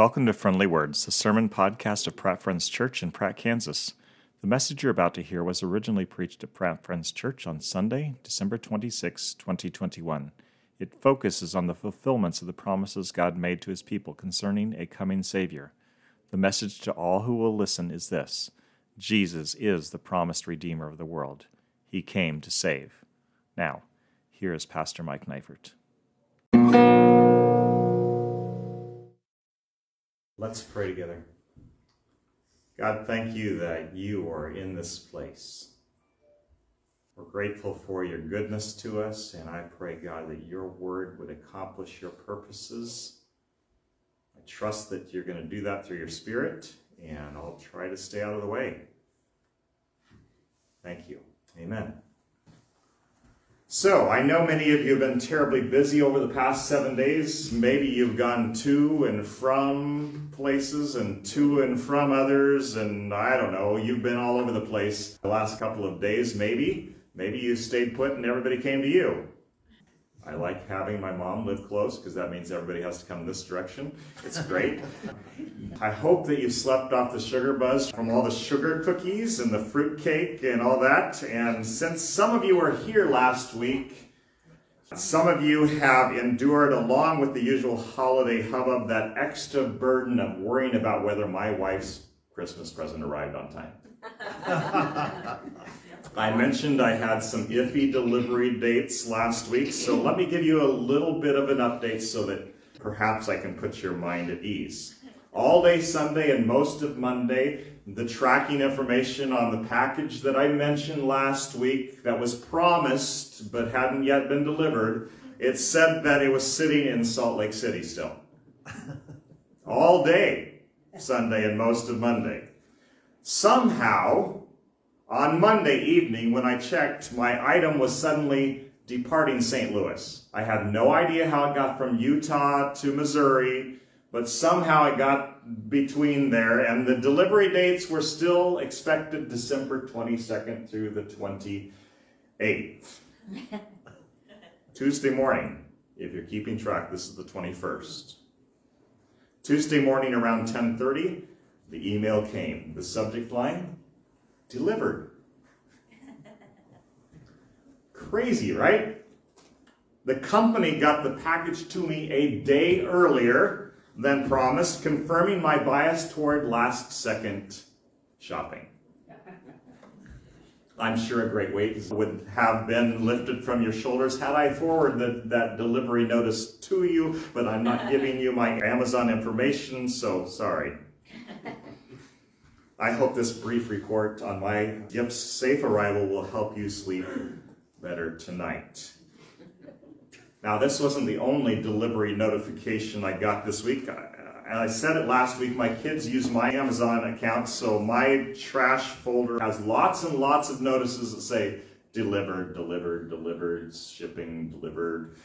Welcome to Friendly Words, the sermon podcast of Pratt Friends Church in Pratt, Kansas. The message you're about to hear was originally preached at Pratt Friends Church on Sunday, December 26, 2021. It focuses on the fulfillments of the promises God made to his people concerning a coming Savior. The message to all who will listen is this Jesus is the promised Redeemer of the world. He came to save. Now, here is Pastor Mike Neifert. Let's pray together. God, thank you that you are in this place. We're grateful for your goodness to us, and I pray, God, that your word would accomplish your purposes. I trust that you're going to do that through your spirit, and I'll try to stay out of the way. Thank you. Amen. So, I know many of you have been terribly busy over the past seven days. Maybe you've gone to and from places and to and from others, and I don't know, you've been all over the place the last couple of days, maybe. Maybe you stayed put and everybody came to you. I like having my mom live close because that means everybody has to come this direction. It's great. I hope that you've slept off the sugar buzz from all the sugar cookies and the fruit cake and all that. And since some of you were here last week, some of you have endured, along with the usual holiday hubbub, that extra burden of worrying about whether my wife's Christmas present arrived on time. I mentioned I had some iffy delivery dates last week, so let me give you a little bit of an update so that perhaps I can put your mind at ease. All day Sunday and most of Monday, the tracking information on the package that I mentioned last week that was promised but hadn't yet been delivered, it said that it was sitting in Salt Lake City still. All day Sunday and most of Monday. Somehow, on Monday evening, when I checked, my item was suddenly departing St. Louis. I had no idea how it got from Utah to Missouri, but somehow it got between there, and the delivery dates were still expected December 22nd through the 28th. Tuesday morning, if you're keeping track, this is the 21st. Tuesday morning around 10:30, the email came. The subject line, delivered. Crazy, right? The company got the package to me a day earlier than promised, confirming my bias toward last second shopping. I'm sure a great weight would have been lifted from your shoulders had I forwarded that delivery notice to you, but I'm not giving you my Amazon information, so sorry. I hope this brief report on my gift's safe arrival will help you sleep better tonight. Now, this wasn't the only delivery notification I got this week. And uh, I said it last week, my kids use my Amazon account, so my trash folder has lots and lots of notices that say delivered, delivered, delivered, shipping, delivered.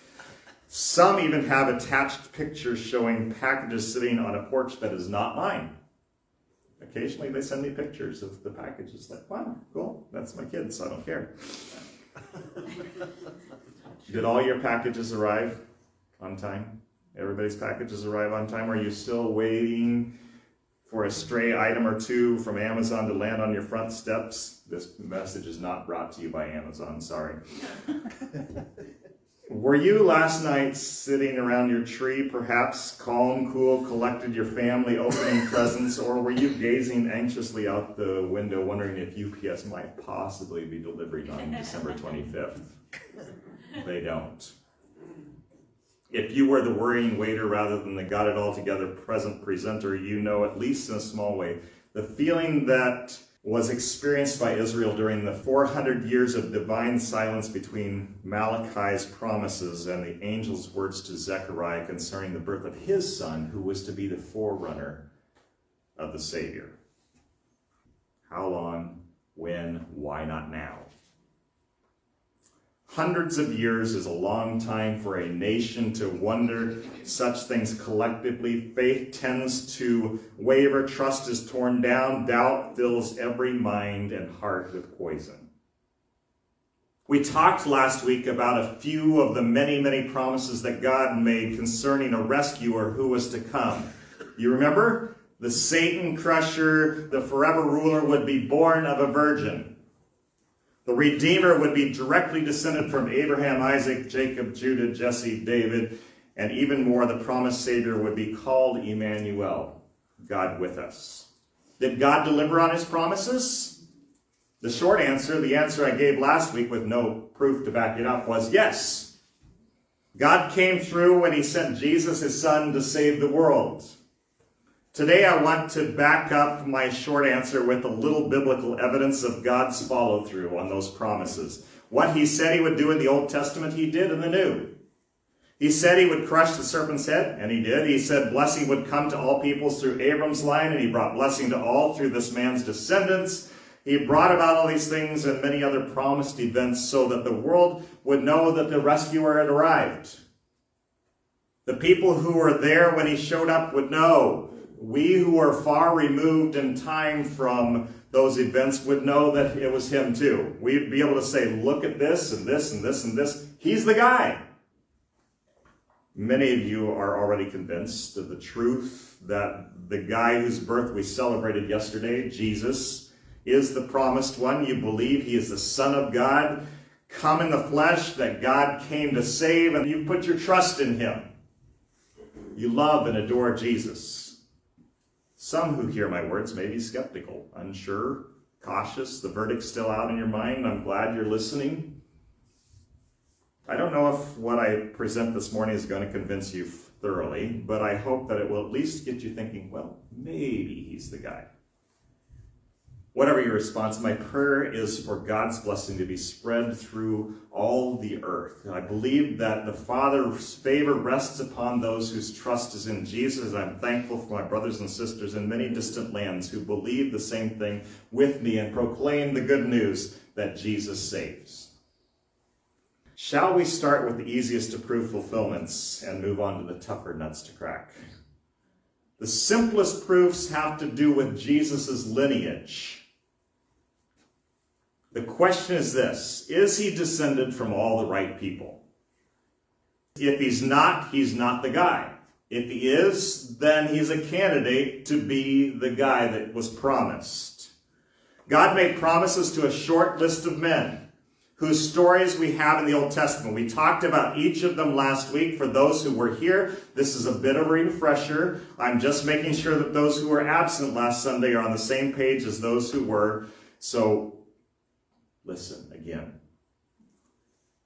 Some even have attached pictures showing packages sitting on a porch that is not mine occasionally they send me pictures of the packages. Like, wow, cool. That's my kids. So I don't care. Did all your packages arrive on time? Everybody's packages arrive on time? Are you still waiting for a stray item or two from Amazon to land on your front steps? This message is not brought to you by Amazon, sorry. Were you last night sitting around your tree, perhaps calm, cool, collected your family, opening presents, or were you gazing anxiously out the window wondering if UPS might possibly be delivering on December 25th? They don't. If you were the worrying waiter rather than the got it all together present presenter, you know, at least in a small way, the feeling that was experienced by Israel during the 400 years of divine silence between Malachi's promises and the angel's words to Zechariah concerning the birth of his son, who was to be the forerunner of the Savior. How long? When? Why not now? Hundreds of years is a long time for a nation to wonder such things collectively. Faith tends to waver, trust is torn down, doubt fills every mind and heart with poison. We talked last week about a few of the many, many promises that God made concerning a rescuer who was to come. You remember? The Satan crusher, the forever ruler, would be born of a virgin. The Redeemer would be directly descended from Abraham, Isaac, Jacob, Judah, Jesse, David, and even more, the promised Savior would be called Emmanuel, God with us. Did God deliver on his promises? The short answer, the answer I gave last week with no proof to back it up, was yes. God came through when he sent Jesus, his son, to save the world. Today I want to back up my short answer with a little biblical evidence of God's follow through on those promises. What he said he would do in the Old Testament, he did in the New. He said he would crush the serpent's head, and he did. He said blessing would come to all peoples through Abram's line, and he brought blessing to all through this man's descendants. He brought about all these things and many other promised events so that the world would know that the rescuer had arrived. The people who were there when he showed up would know we who are far removed in time from those events would know that it was him too. We'd be able to say, look at this and this and this and this. He's the guy. Many of you are already convinced of the truth that the guy whose birth we celebrated yesterday, Jesus, is the promised one. You believe he is the Son of God, come in the flesh, that God came to save, and you put your trust in him. You love and adore Jesus. Some who hear my words may be skeptical, unsure, cautious. The verdict's still out in your mind. I'm glad you're listening. I don't know if what I present this morning is going to convince you thoroughly, but I hope that it will at least get you thinking, well, maybe he's the guy. Whatever your response, my prayer is for God's blessing to be spread through all the earth. I believe that the Father's favor rests upon those whose trust is in Jesus. I'm thankful for my brothers and sisters in many distant lands who believe the same thing with me and proclaim the good news that Jesus saves. Shall we start with the easiest to prove fulfillments and move on to the tougher nuts to crack? The simplest proofs have to do with Jesus' lineage. The question is this, is he descended from all the right people? If he's not, he's not the guy. If he is, then he's a candidate to be the guy that was promised. God made promises to a short list of men whose stories we have in the Old Testament. We talked about each of them last week. For those who were here, this is a bit of a refresher. I'm just making sure that those who were absent last Sunday are on the same page as those who were. So listen again.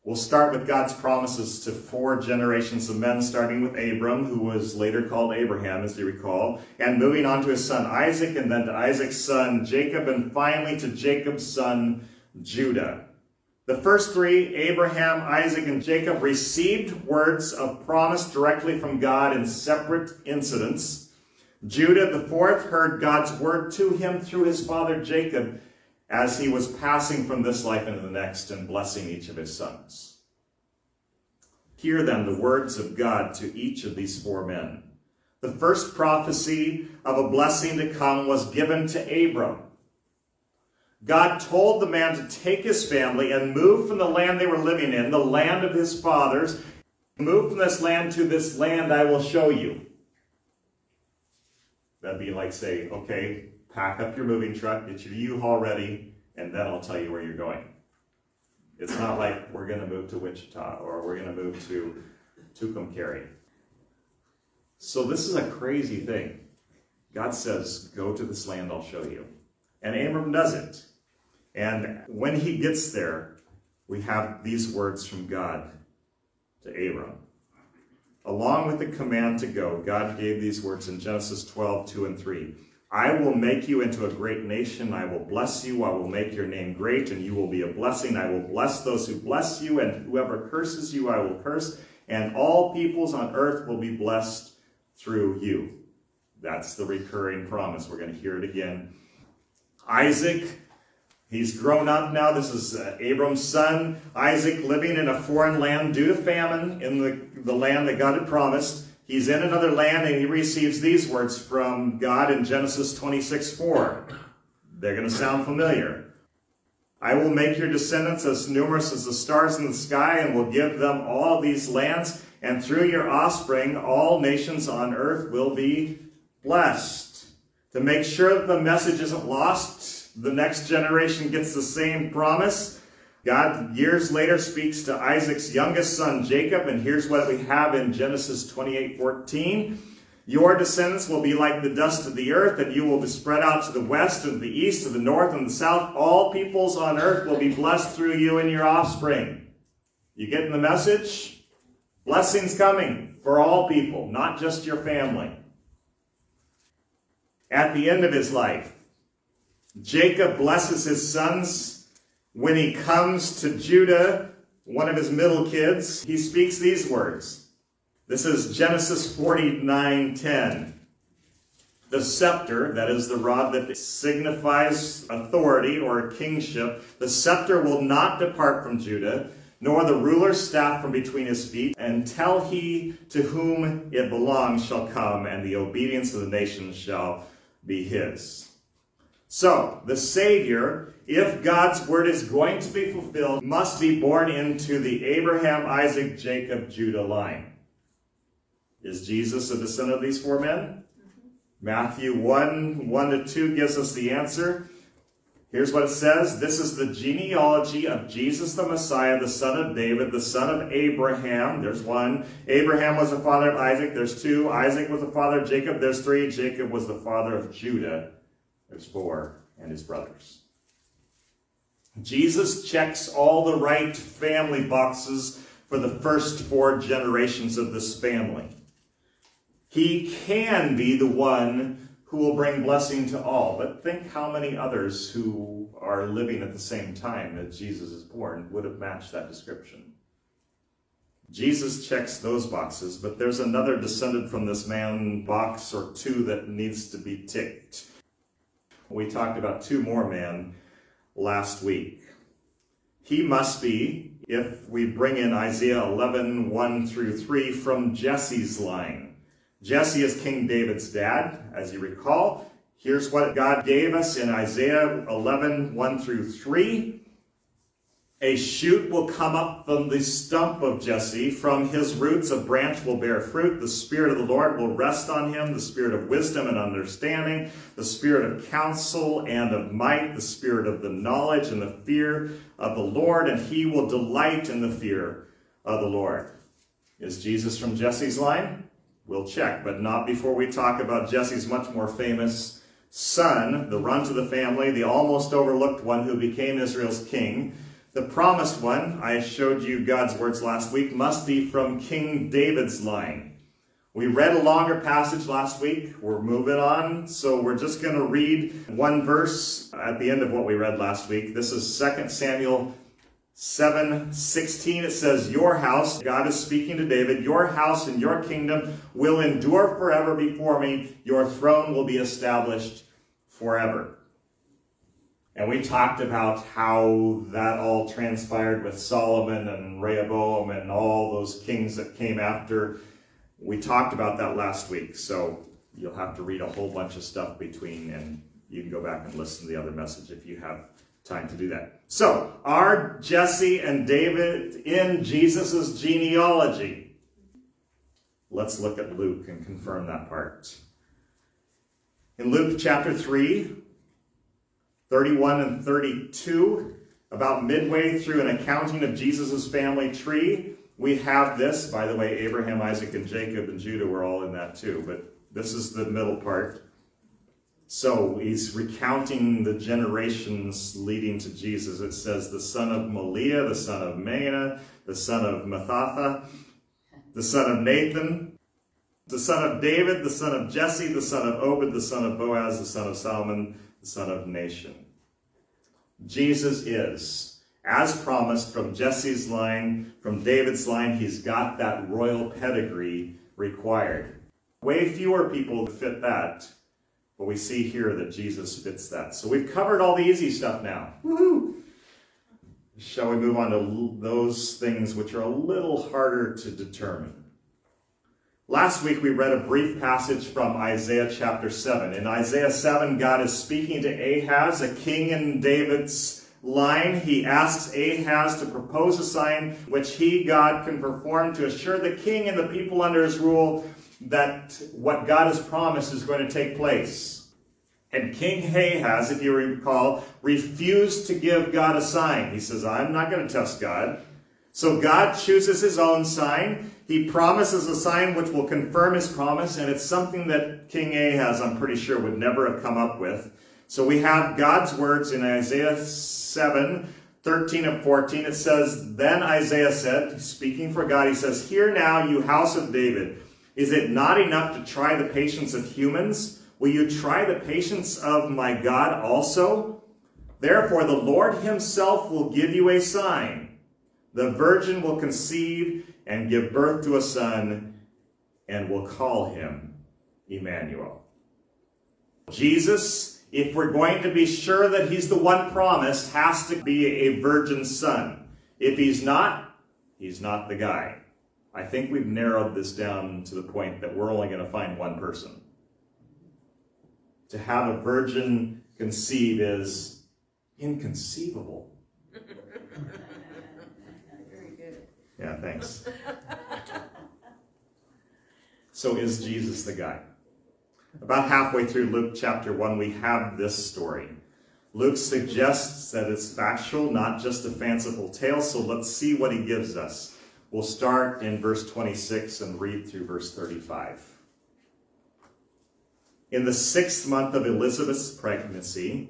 We'll start with God's promises to four generations of men, starting with Abram, who was later called Abraham, as you recall, and moving on to his son Isaac, and then to Isaac's son Jacob, and finally to Jacob's son Judah. The first three, Abraham, Isaac, and Jacob, received words of promise directly from God in separate incidents. Judah, the fourth, heard God's word to him through his father Jacob as he was passing from this life into the next and blessing each of his sons. Hear then the words of God to each of these four men. The first prophecy of a blessing to come was given to Abram. God told the man to take his family and move from the land they were living in, the land of his fathers, move from this land to this land I will show you. That'd be like saying, okay, pack up your moving truck, get your U-Haul ready, and then I'll tell you where you're going. It's not like we're going to move to Wichita or we're going to move to Tucumcari. So this is a crazy thing. God says, go to this land, I'll show you. And Abram does it. And when he gets there, we have these words from God to Abram. Along with the command to go, God gave these words in Genesis 12, 2 and 3. I will make you into a great nation. I will bless you. I will make your name great, and you will be a blessing. I will bless those who bless you, and whoever curses you, I will curse. And all peoples on earth will be blessed through you. That's the recurring promise. We're going to hear it again. Isaac, he's grown up now. This is uh, Abram's son. Isaac living in a foreign land due to famine in the, the land that God had promised. He's in another land and he receives these words from God in Genesis 26, 4. They're going to sound familiar. I will make your descendants as numerous as the stars in the sky and will give them all these lands. And through your offspring, all nations on earth will be blessed. To make sure that the message isn't lost, the next generation gets the same promise. God years later speaks to Isaac's youngest son Jacob, and here's what we have in Genesis 28 14. Your descendants will be like the dust of the earth, and you will be spread out to the west and the east, to the north and the south. All peoples on earth will be blessed through you and your offspring. You getting the message? Blessings coming for all people, not just your family. At the end of his life, Jacob blesses his sons. When he comes to Judah, one of his middle kids, he speaks these words. This is Genesis 49:10. The scepter, that is the rod that signifies authority or kingship, the scepter will not depart from Judah, nor the ruler's staff from between his feet, until he to whom it belongs shall come, and the obedience of the nations shall be his. So, the Savior, if God's word is going to be fulfilled, must be born into the Abraham, Isaac, Jacob, Judah line. Is Jesus a descendant of these four men? Mm-hmm. Matthew 1, 1 to 2 gives us the answer. Here's what it says. This is the genealogy of Jesus the Messiah, the son of David, the son of Abraham. There's one. Abraham was the father of Isaac. There's two. Isaac was the father of Jacob. There's three. Jacob was the father of Judah. There's four. And his brothers. Jesus checks all the right family boxes for the first four generations of this family. He can be the one who will bring blessing to all. But think how many others who are living at the same time that Jesus is born would have matched that description. Jesus checks those boxes, but there's another descendant from this man box or two that needs to be ticked. We talked about two more men last week. He must be, if we bring in Isaiah 11, 1 through 3, from Jesse's line. Jesse is King David's dad, as you recall. Here's what God gave us in Isaiah 11, 1 through 3. A shoot will come up from the stump of Jesse. From his roots, a branch will bear fruit. The Spirit of the Lord will rest on him, the Spirit of wisdom and understanding, the Spirit of counsel and of might, the Spirit of the knowledge and the fear of the Lord, and he will delight in the fear of the Lord. Is Jesus from Jesse's line? We'll check, but not before we talk about Jesse's much more famous son, the runt of the family, the almost overlooked one who became Israel's king. The promised one, I showed you God's words last week, must be from King David's line. We read a longer passage last week. We're moving on, so we're just going to read one verse at the end of what we read last week. This is 2 Samuel 7 16 it says your house god is speaking to david your house and your kingdom will endure forever before me your throne will be established forever and we talked about how that all transpired with solomon and rehoboam and all those kings that came after we talked about that last week so you'll have to read a whole bunch of stuff between and you can go back and listen to the other message if you have time to do that. So, are Jesse and David in Jesus' genealogy? Let's look at Luke and confirm that part. In Luke chapter 3, 31 and 32, about midway through an accounting of Jesus' family tree, we have this. By the way, Abraham, Isaac, and Jacob and Judah were all in that too, but this is the middle part. So he's recounting the generations leading to Jesus. It says the son of Melea, the son of Menna, the son of Mattatha, the son of Nathan, the son of David, the son of Jesse, the son of Obed, the son of Boaz, the son of the son of Nahshon. Jesus is, as promised, from Jesse's line, from David's line, he's got that royal pedigree required. Way fewer people fit that but we see here that Jesus fits that. So we've covered all the easy stuff now. Woohoo! Shall we move on to those things which are a little harder to determine? Last week we read a brief passage from Isaiah chapter 7. In Isaiah 7, God is speaking to Ahaz, a king in David's line. He asks Ahaz to propose a sign which he, God, can perform to assure the king and the people under his rule that what God has promised is going to take place. And King Ahaz, if you recall, refused to give God a sign. He says, I'm not going to test God. So God chooses his own sign. He promises a sign which will confirm his promise, and it's something that King Ahaz, I'm pretty sure, would never have come up with. So we have God's words in Isaiah 7, 13 and 14. It says, Then Isaiah said, speaking for God, he says, Hear now, you house of David. Is it not enough to try the patience of humans? Will you try the patience of my God also? Therefore, the Lord himself will give you a sign. The virgin will conceive and give birth to a son and will call him Emmanuel. Jesus, if we're going to be sure that he's the one promised, has to be a virgin son. If he's not, he's not the guy. I think we've narrowed this down to the point that we're only going to find one person. To have a virgin conceive is inconceivable. Yeah, thanks. So is Jesus the guy? About halfway through Luke chapter 1, we have this story. Luke suggests that it's factual, not just a fanciful tale, so let's see what he gives us. We'll start in verse 26 and read through verse 35. In the sixth month of Elizabeth's pregnancy,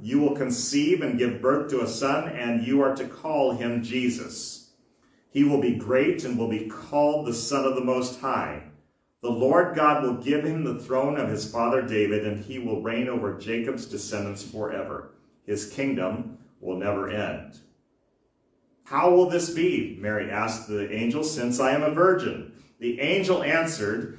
You will conceive and give birth to a son, and you are to call him Jesus. He will be great and will be called the Son of the Most High. The Lord God will give him the throne of his father David, and he will reign over Jacob's descendants forever. His kingdom will never end. How will this be? Mary asked the angel, since I am a virgin. The angel answered,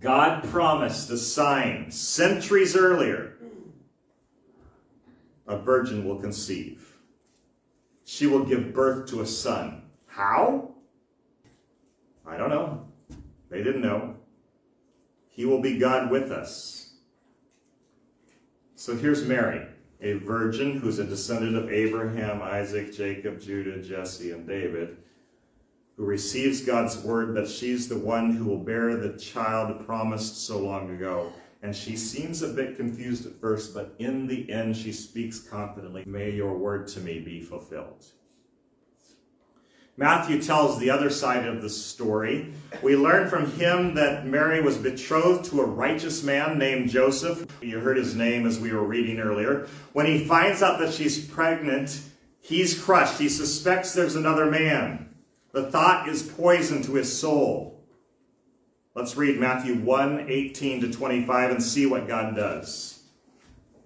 God promised a sign centuries earlier. A virgin will conceive. She will give birth to a son. How? I don't know. They didn't know. He will be God with us. So here's Mary, a virgin who's a descendant of Abraham, Isaac, Jacob, Judah, Jesse, and David, who receives God's word that she's the one who will bear the child promised so long ago. And she seems a bit confused at first, but in the end she speaks confidently, May your word to me be fulfilled. Matthew tells the other side of the story. We learn from him that Mary was betrothed to a righteous man named Joseph. You heard his name as we were reading earlier. When he finds out that she's pregnant, he's crushed. He suspects there's another man. The thought is poison to his soul. Let's read Matthew 1, 18 to 25 and see what God does.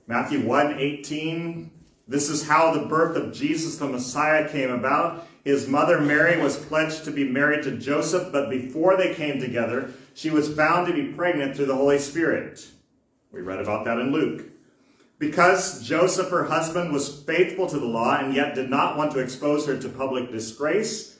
Matthew 1, 18. This is how the birth of Jesus the Messiah came about. His mother Mary was pledged to be married to Joseph, but before they came together, she was found to be pregnant through the Holy Spirit. We read about that in Luke. Because Joseph, her husband, was faithful to the law and yet did not want to expose her to public disgrace,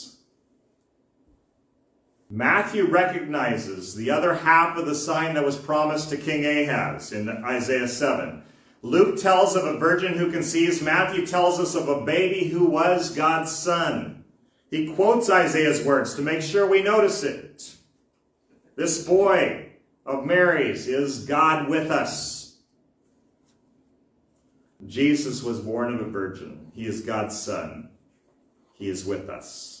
Matthew recognizes the other half of the sign that was promised to King Ahaz in Isaiah 7. Luke tells of a virgin who conceives. Matthew tells us of a baby who was God's son. He quotes Isaiah's words to make sure we notice it. This boy of Mary's is God with us. Jesus was born of a virgin. He is God's son. He is with us.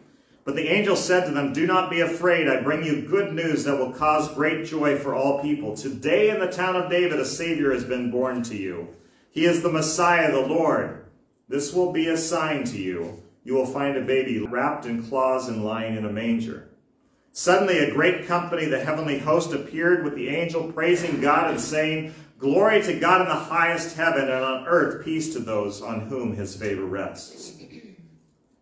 But the angel said to them, Do not be afraid. I bring you good news that will cause great joy for all people. Today in the town of David a Savior has been born to you. He is the Messiah, the Lord. This will be a sign to you. You will find a baby wrapped in cloths and lying in a manger. Suddenly a great company, the heavenly host, appeared with the angel, praising God and saying, Glory to God in the highest heaven, and on earth peace to those on whom his favor rests.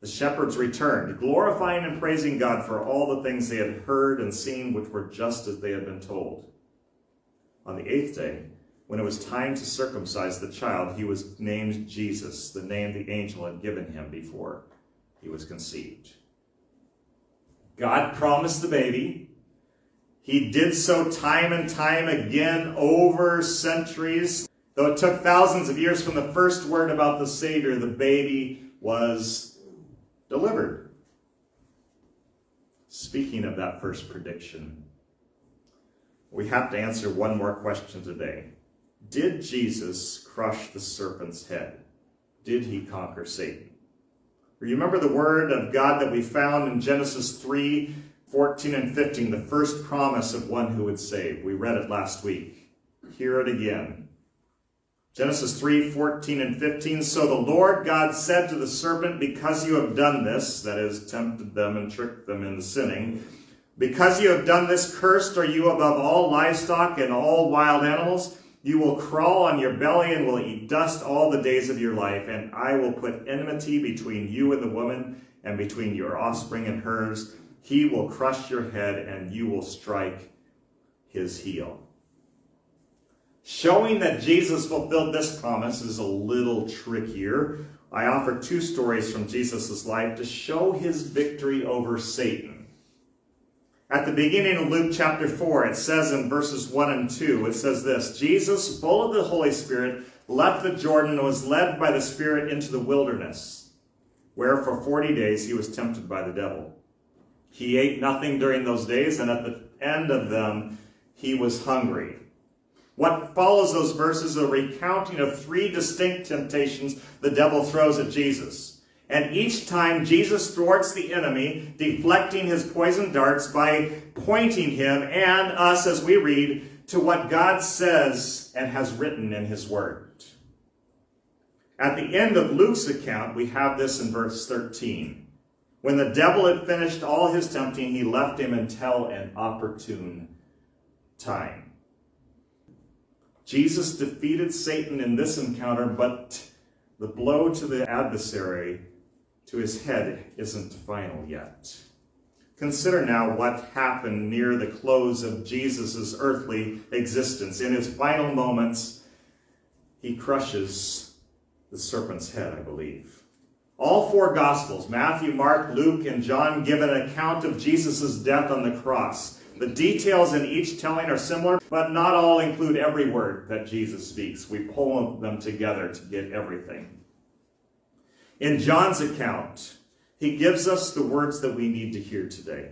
The shepherds returned, glorifying and praising God for all the things they had heard and seen, which were just as they had been told. On the eighth day, when it was time to circumcise the child, he was named Jesus, the name the angel had given him before he was conceived. God promised the baby. He did so time and time again over centuries. Though it took thousands of years from the first word about the Savior, the baby was delivered. Speaking of that first prediction, we have to answer one more question today. Did Jesus crush the serpent's head? Did he conquer Satan? Remember the word of God that we found in Genesis 3, 14 and 15, the first promise of one who would save. We read it last week. Hear it again. Genesis 3, 14 and 15. So the Lord God said to the serpent, Because you have done this, that is, tempted them and tricked them into sinning, because you have done this, cursed are you above all livestock and all wild animals. You will crawl on your belly and will eat dust all the days of your life, and I will put enmity between you and the woman, and between your offspring and hers. He will crush your head, and you will strike his heel. Showing that Jesus fulfilled this promise is a little trickier. I offer two stories from Jesus' life to show his victory over Satan. At the beginning of Luke chapter 4, it says in verses 1 and 2, it says this, Jesus, full of the Holy Spirit, left the Jordan and was led by the Spirit into the wilderness, where for 40 days he was tempted by the devil. He ate nothing during those days, and at the end of them, he was hungry. What follows those verses is a recounting of three distinct temptations the devil throws at Jesus. And each time Jesus thwarts the enemy, deflecting his poison darts by pointing him and us, as we read, to what God says and has written in his word. At the end of Luke's account, we have this in verse 13. When the devil had finished all his tempting, he left him until an opportune time. Jesus defeated Satan in this encounter, but the blow to the adversary, to his head, isn't final yet. Consider now what happened near the close of Jesus' earthly existence. In his final moments, he crushes the serpent's head, I believe. All four Gospels, Matthew, Mark, Luke, and John, give an account of Jesus' death on the cross. The details in each telling are similar, but not all include every word that Jesus speaks. We pull them together to get everything. In John's account, he gives us the words that we need to hear today.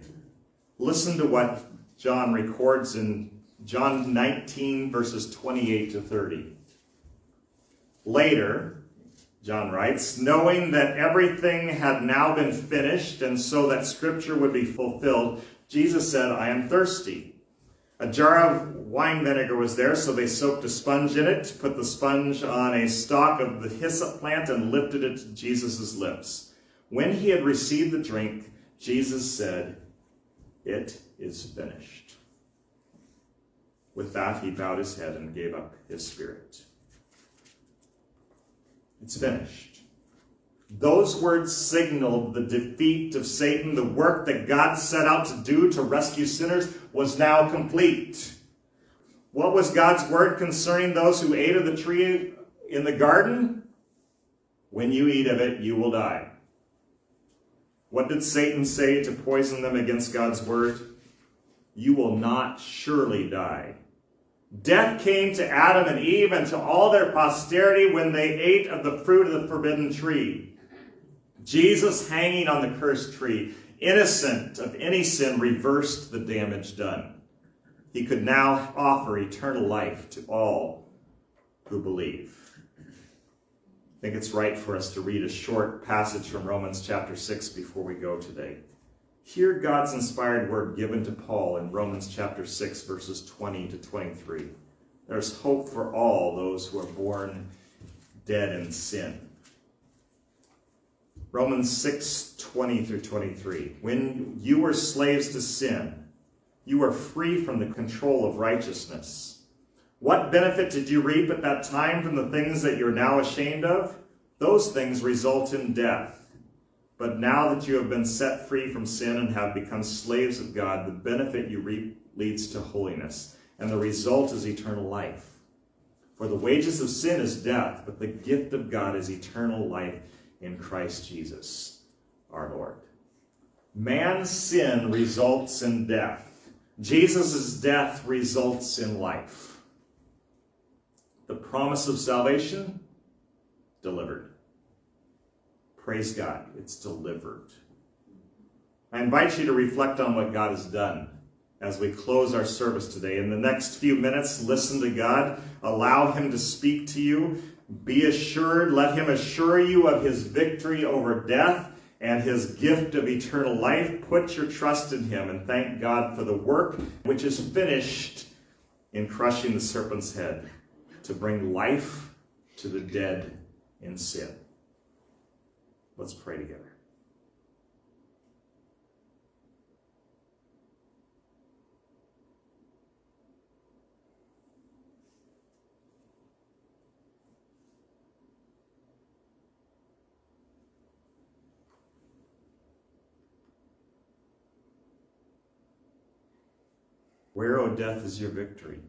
Listen to what John records in John 19, verses 28 to 30. Later, John writes, knowing that everything had now been finished and so that scripture would be fulfilled, Jesus said, I am thirsty. A jar of wine vinegar was there, so they soaked a sponge in it, put the sponge on a stalk of the hyssop plant, and lifted it to Jesus' lips. When he had received the drink, Jesus said, It is finished. With that, he bowed his head and gave up his spirit. It's finished. Those words signaled the defeat of Satan. The work that God set out to do to rescue sinners was now complete. What was God's word concerning those who ate of the tree in the garden? When you eat of it, you will die. What did Satan say to poison them against God's word? You will not surely die. Death came to Adam and Eve and to all their posterity when they ate of the fruit of the forbidden tree. Jesus hanging on the cursed tree, innocent of any sin, reversed the damage done. He could now offer eternal life to all who believe. I think it's right for us to read a short passage from Romans chapter 6 before we go today. Hear God's inspired word given to Paul in Romans chapter 6, verses 20 to 23. There's hope for all those who are born dead in sin. Romans 6, 20 through 23. When you were slaves to sin, you were free from the control of righteousness. What benefit did you reap at that time from the things that you're now ashamed of? Those things result in death. But now that you have been set free from sin and have become slaves of God, the benefit you reap leads to holiness, and the result is eternal life. For the wages of sin is death, but the gift of God is eternal life in Christ Jesus, our Lord. Man's sin results in death. Jesus' death results in life. The promise of salvation, delivered. Praise God, it's delivered. I invite you to reflect on what God has done as we close our service today. In the next few minutes, listen to God. Allow him to speak to you. Be assured, let him assure you of his victory over death and his gift of eternal life. Put your trust in him and thank God for the work which is finished in crushing the serpent's head to bring life to the dead in sin. Let's pray together. Where, O death, is your victory?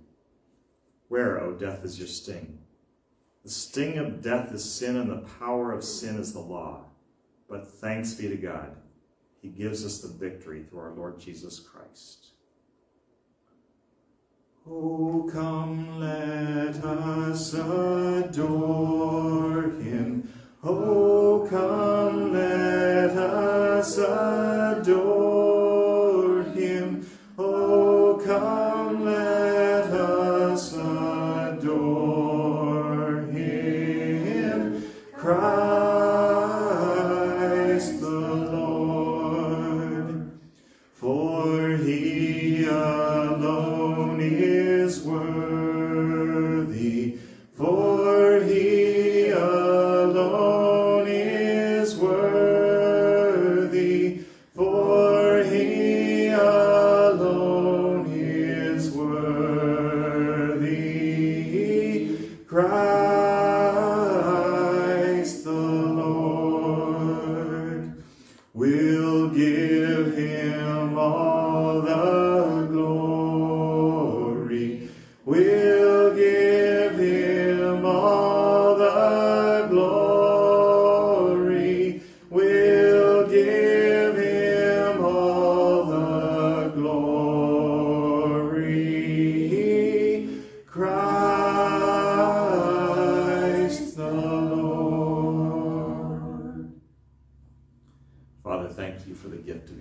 Where, O death, is your sting? The sting of death is sin, and the power of sin is the law. But thanks be to God, he gives us the victory through our Lord Jesus Christ. Oh, come, let us adore him. Oh, come, let us adore adore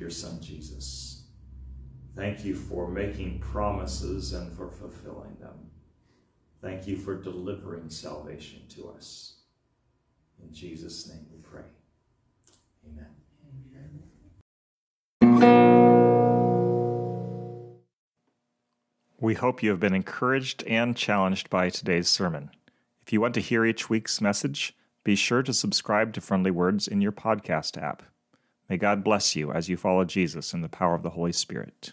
your Son, Jesus. Thank you for making promises and for fulfilling them. Thank you for delivering salvation to us. In Jesus' name we pray. Amen. We hope you have been encouraged and challenged by today's sermon. If you want to hear each week's message, be sure to subscribe to Friendly Words in your podcast app. May God bless you as you follow Jesus in the power of the Holy Spirit.